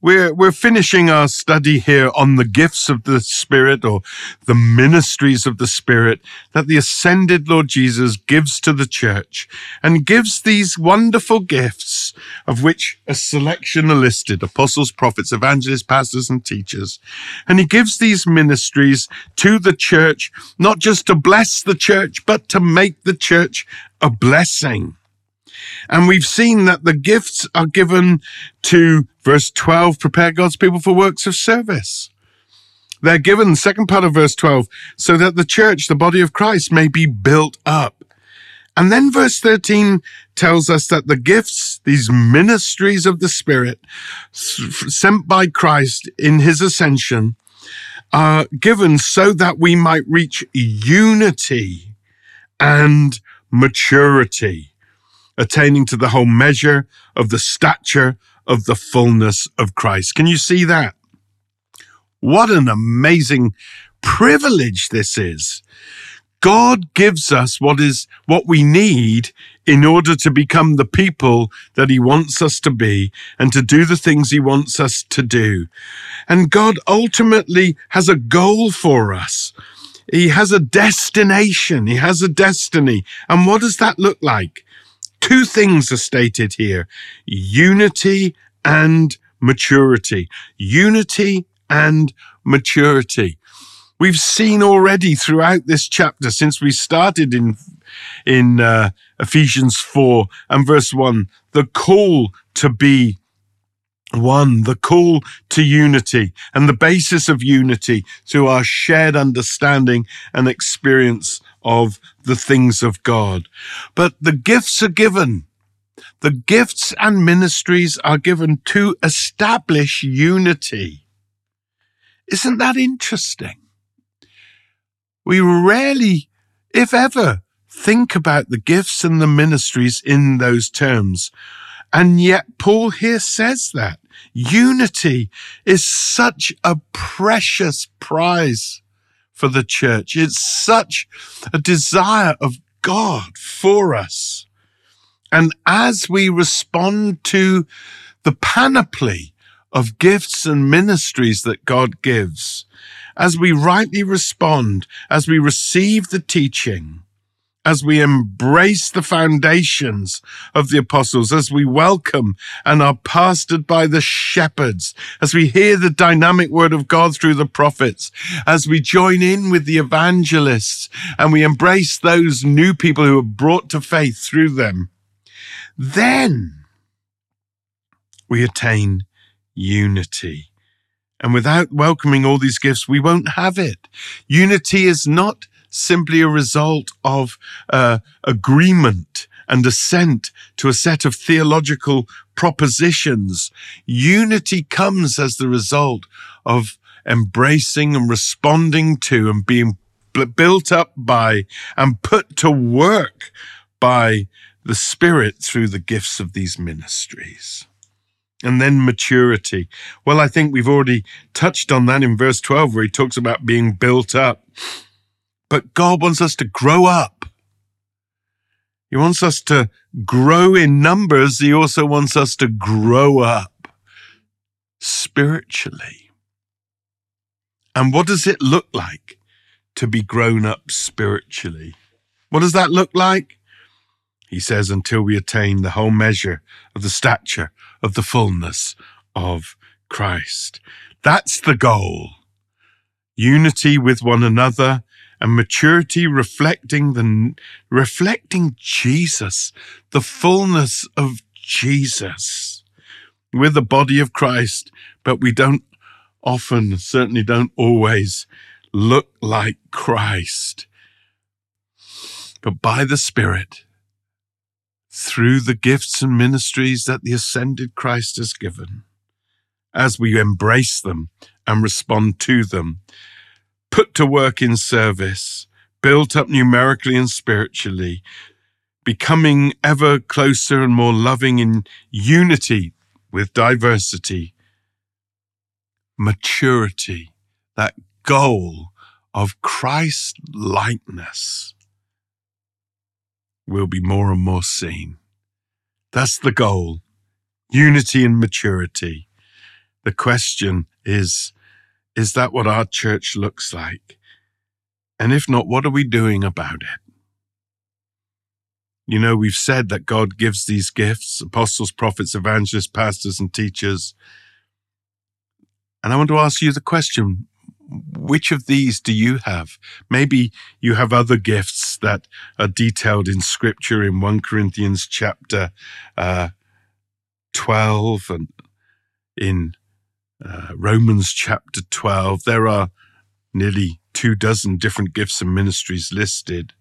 we're, we're finishing our study here on the gifts of the Spirit or the ministries of the Spirit that the ascended Lord Jesus gives to the church and gives these wonderful gifts of which a selection are listed apostles, prophets, evangelists, pastors, and teachers. And he gives these ministries to the church, not just to bless the church, but to make the church a blessing. And we've seen that the gifts are given to verse 12, prepare God's people for works of service. They're given, the second part of verse 12, so that the church, the body of Christ, may be built up. And then verse 13 tells us that the gifts, these ministries of the Spirit, sent by Christ in his ascension, are given so that we might reach unity and maturity attaining to the whole measure of the stature of the fullness of Christ. Can you see that? What an amazing privilege this is. God gives us what is what we need in order to become the people that he wants us to be and to do the things he wants us to do. And God ultimately has a goal for us. He has a destination. He has a destiny. And what does that look like? Two things are stated here unity and maturity. Unity and maturity. We've seen already throughout this chapter, since we started in, in uh, Ephesians 4 and verse 1, the call to be one, the call to unity and the basis of unity through our shared understanding and experience of the things of God. But the gifts are given. The gifts and ministries are given to establish unity. Isn't that interesting? We rarely, if ever, think about the gifts and the ministries in those terms. And yet Paul here says that unity is such a precious prize for the church. It's such a desire of God for us. And as we respond to the panoply of gifts and ministries that God gives, as we rightly respond, as we receive the teaching, as we embrace the foundations of the apostles, as we welcome and are pastored by the shepherds, as we hear the dynamic word of God through the prophets, as we join in with the evangelists and we embrace those new people who are brought to faith through them, then we attain unity. And without welcoming all these gifts, we won't have it. Unity is not simply a result of uh, agreement and assent to a set of theological propositions. Unity comes as the result of embracing and responding to and being built up by and put to work by the Spirit through the gifts of these ministries. And then maturity. Well, I think we've already touched on that in verse 12, where he talks about being built up. But God wants us to grow up. He wants us to grow in numbers. He also wants us to grow up spiritually. And what does it look like to be grown up spiritually? What does that look like? He says, until we attain the whole measure of the stature of the fullness of Christ. That's the goal. Unity with one another and maturity reflecting the reflecting Jesus, the fullness of Jesus. We're the body of Christ, but we don't often, certainly don't always look like Christ. But by the Spirit, through the gifts and ministries that the ascended Christ has given, as we embrace them and respond to them, put to work in service, built up numerically and spiritually, becoming ever closer and more loving in unity with diversity, maturity, that goal of Christ likeness will be more and more seen. That's the goal unity and maturity. The question is is that what our church looks like? And if not, what are we doing about it? You know, we've said that God gives these gifts apostles, prophets, evangelists, pastors, and teachers. And I want to ask you the question which of these do you have? Maybe you have other gifts that are detailed in scripture in 1 Corinthians chapter uh, 12 and in uh, Romans chapter 12. There are nearly two dozen different gifts and ministries listed.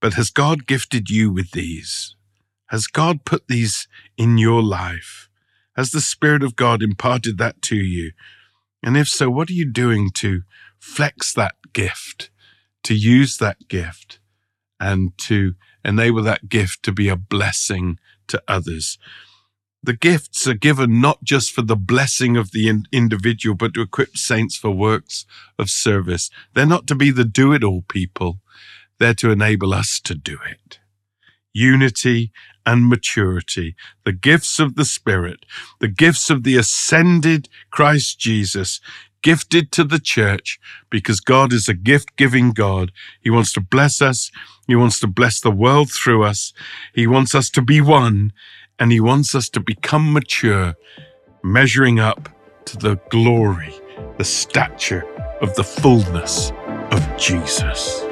But has God gifted you with these? Has God put these in your life? Has the Spirit of God imparted that to you? And if so, what are you doing to flex that gift, to use that gift, and to enable that gift to be a blessing to others? The gifts are given not just for the blessing of the in- individual, but to equip saints for works of service. They're not to be the do it all people. They're to enable us to do it. Unity and maturity, the gifts of the Spirit, the gifts of the ascended Christ Jesus, gifted to the church because God is a gift giving God. He wants to bless us. He wants to bless the world through us. He wants us to be one and he wants us to become mature, measuring up to the glory, the stature of the fullness of Jesus.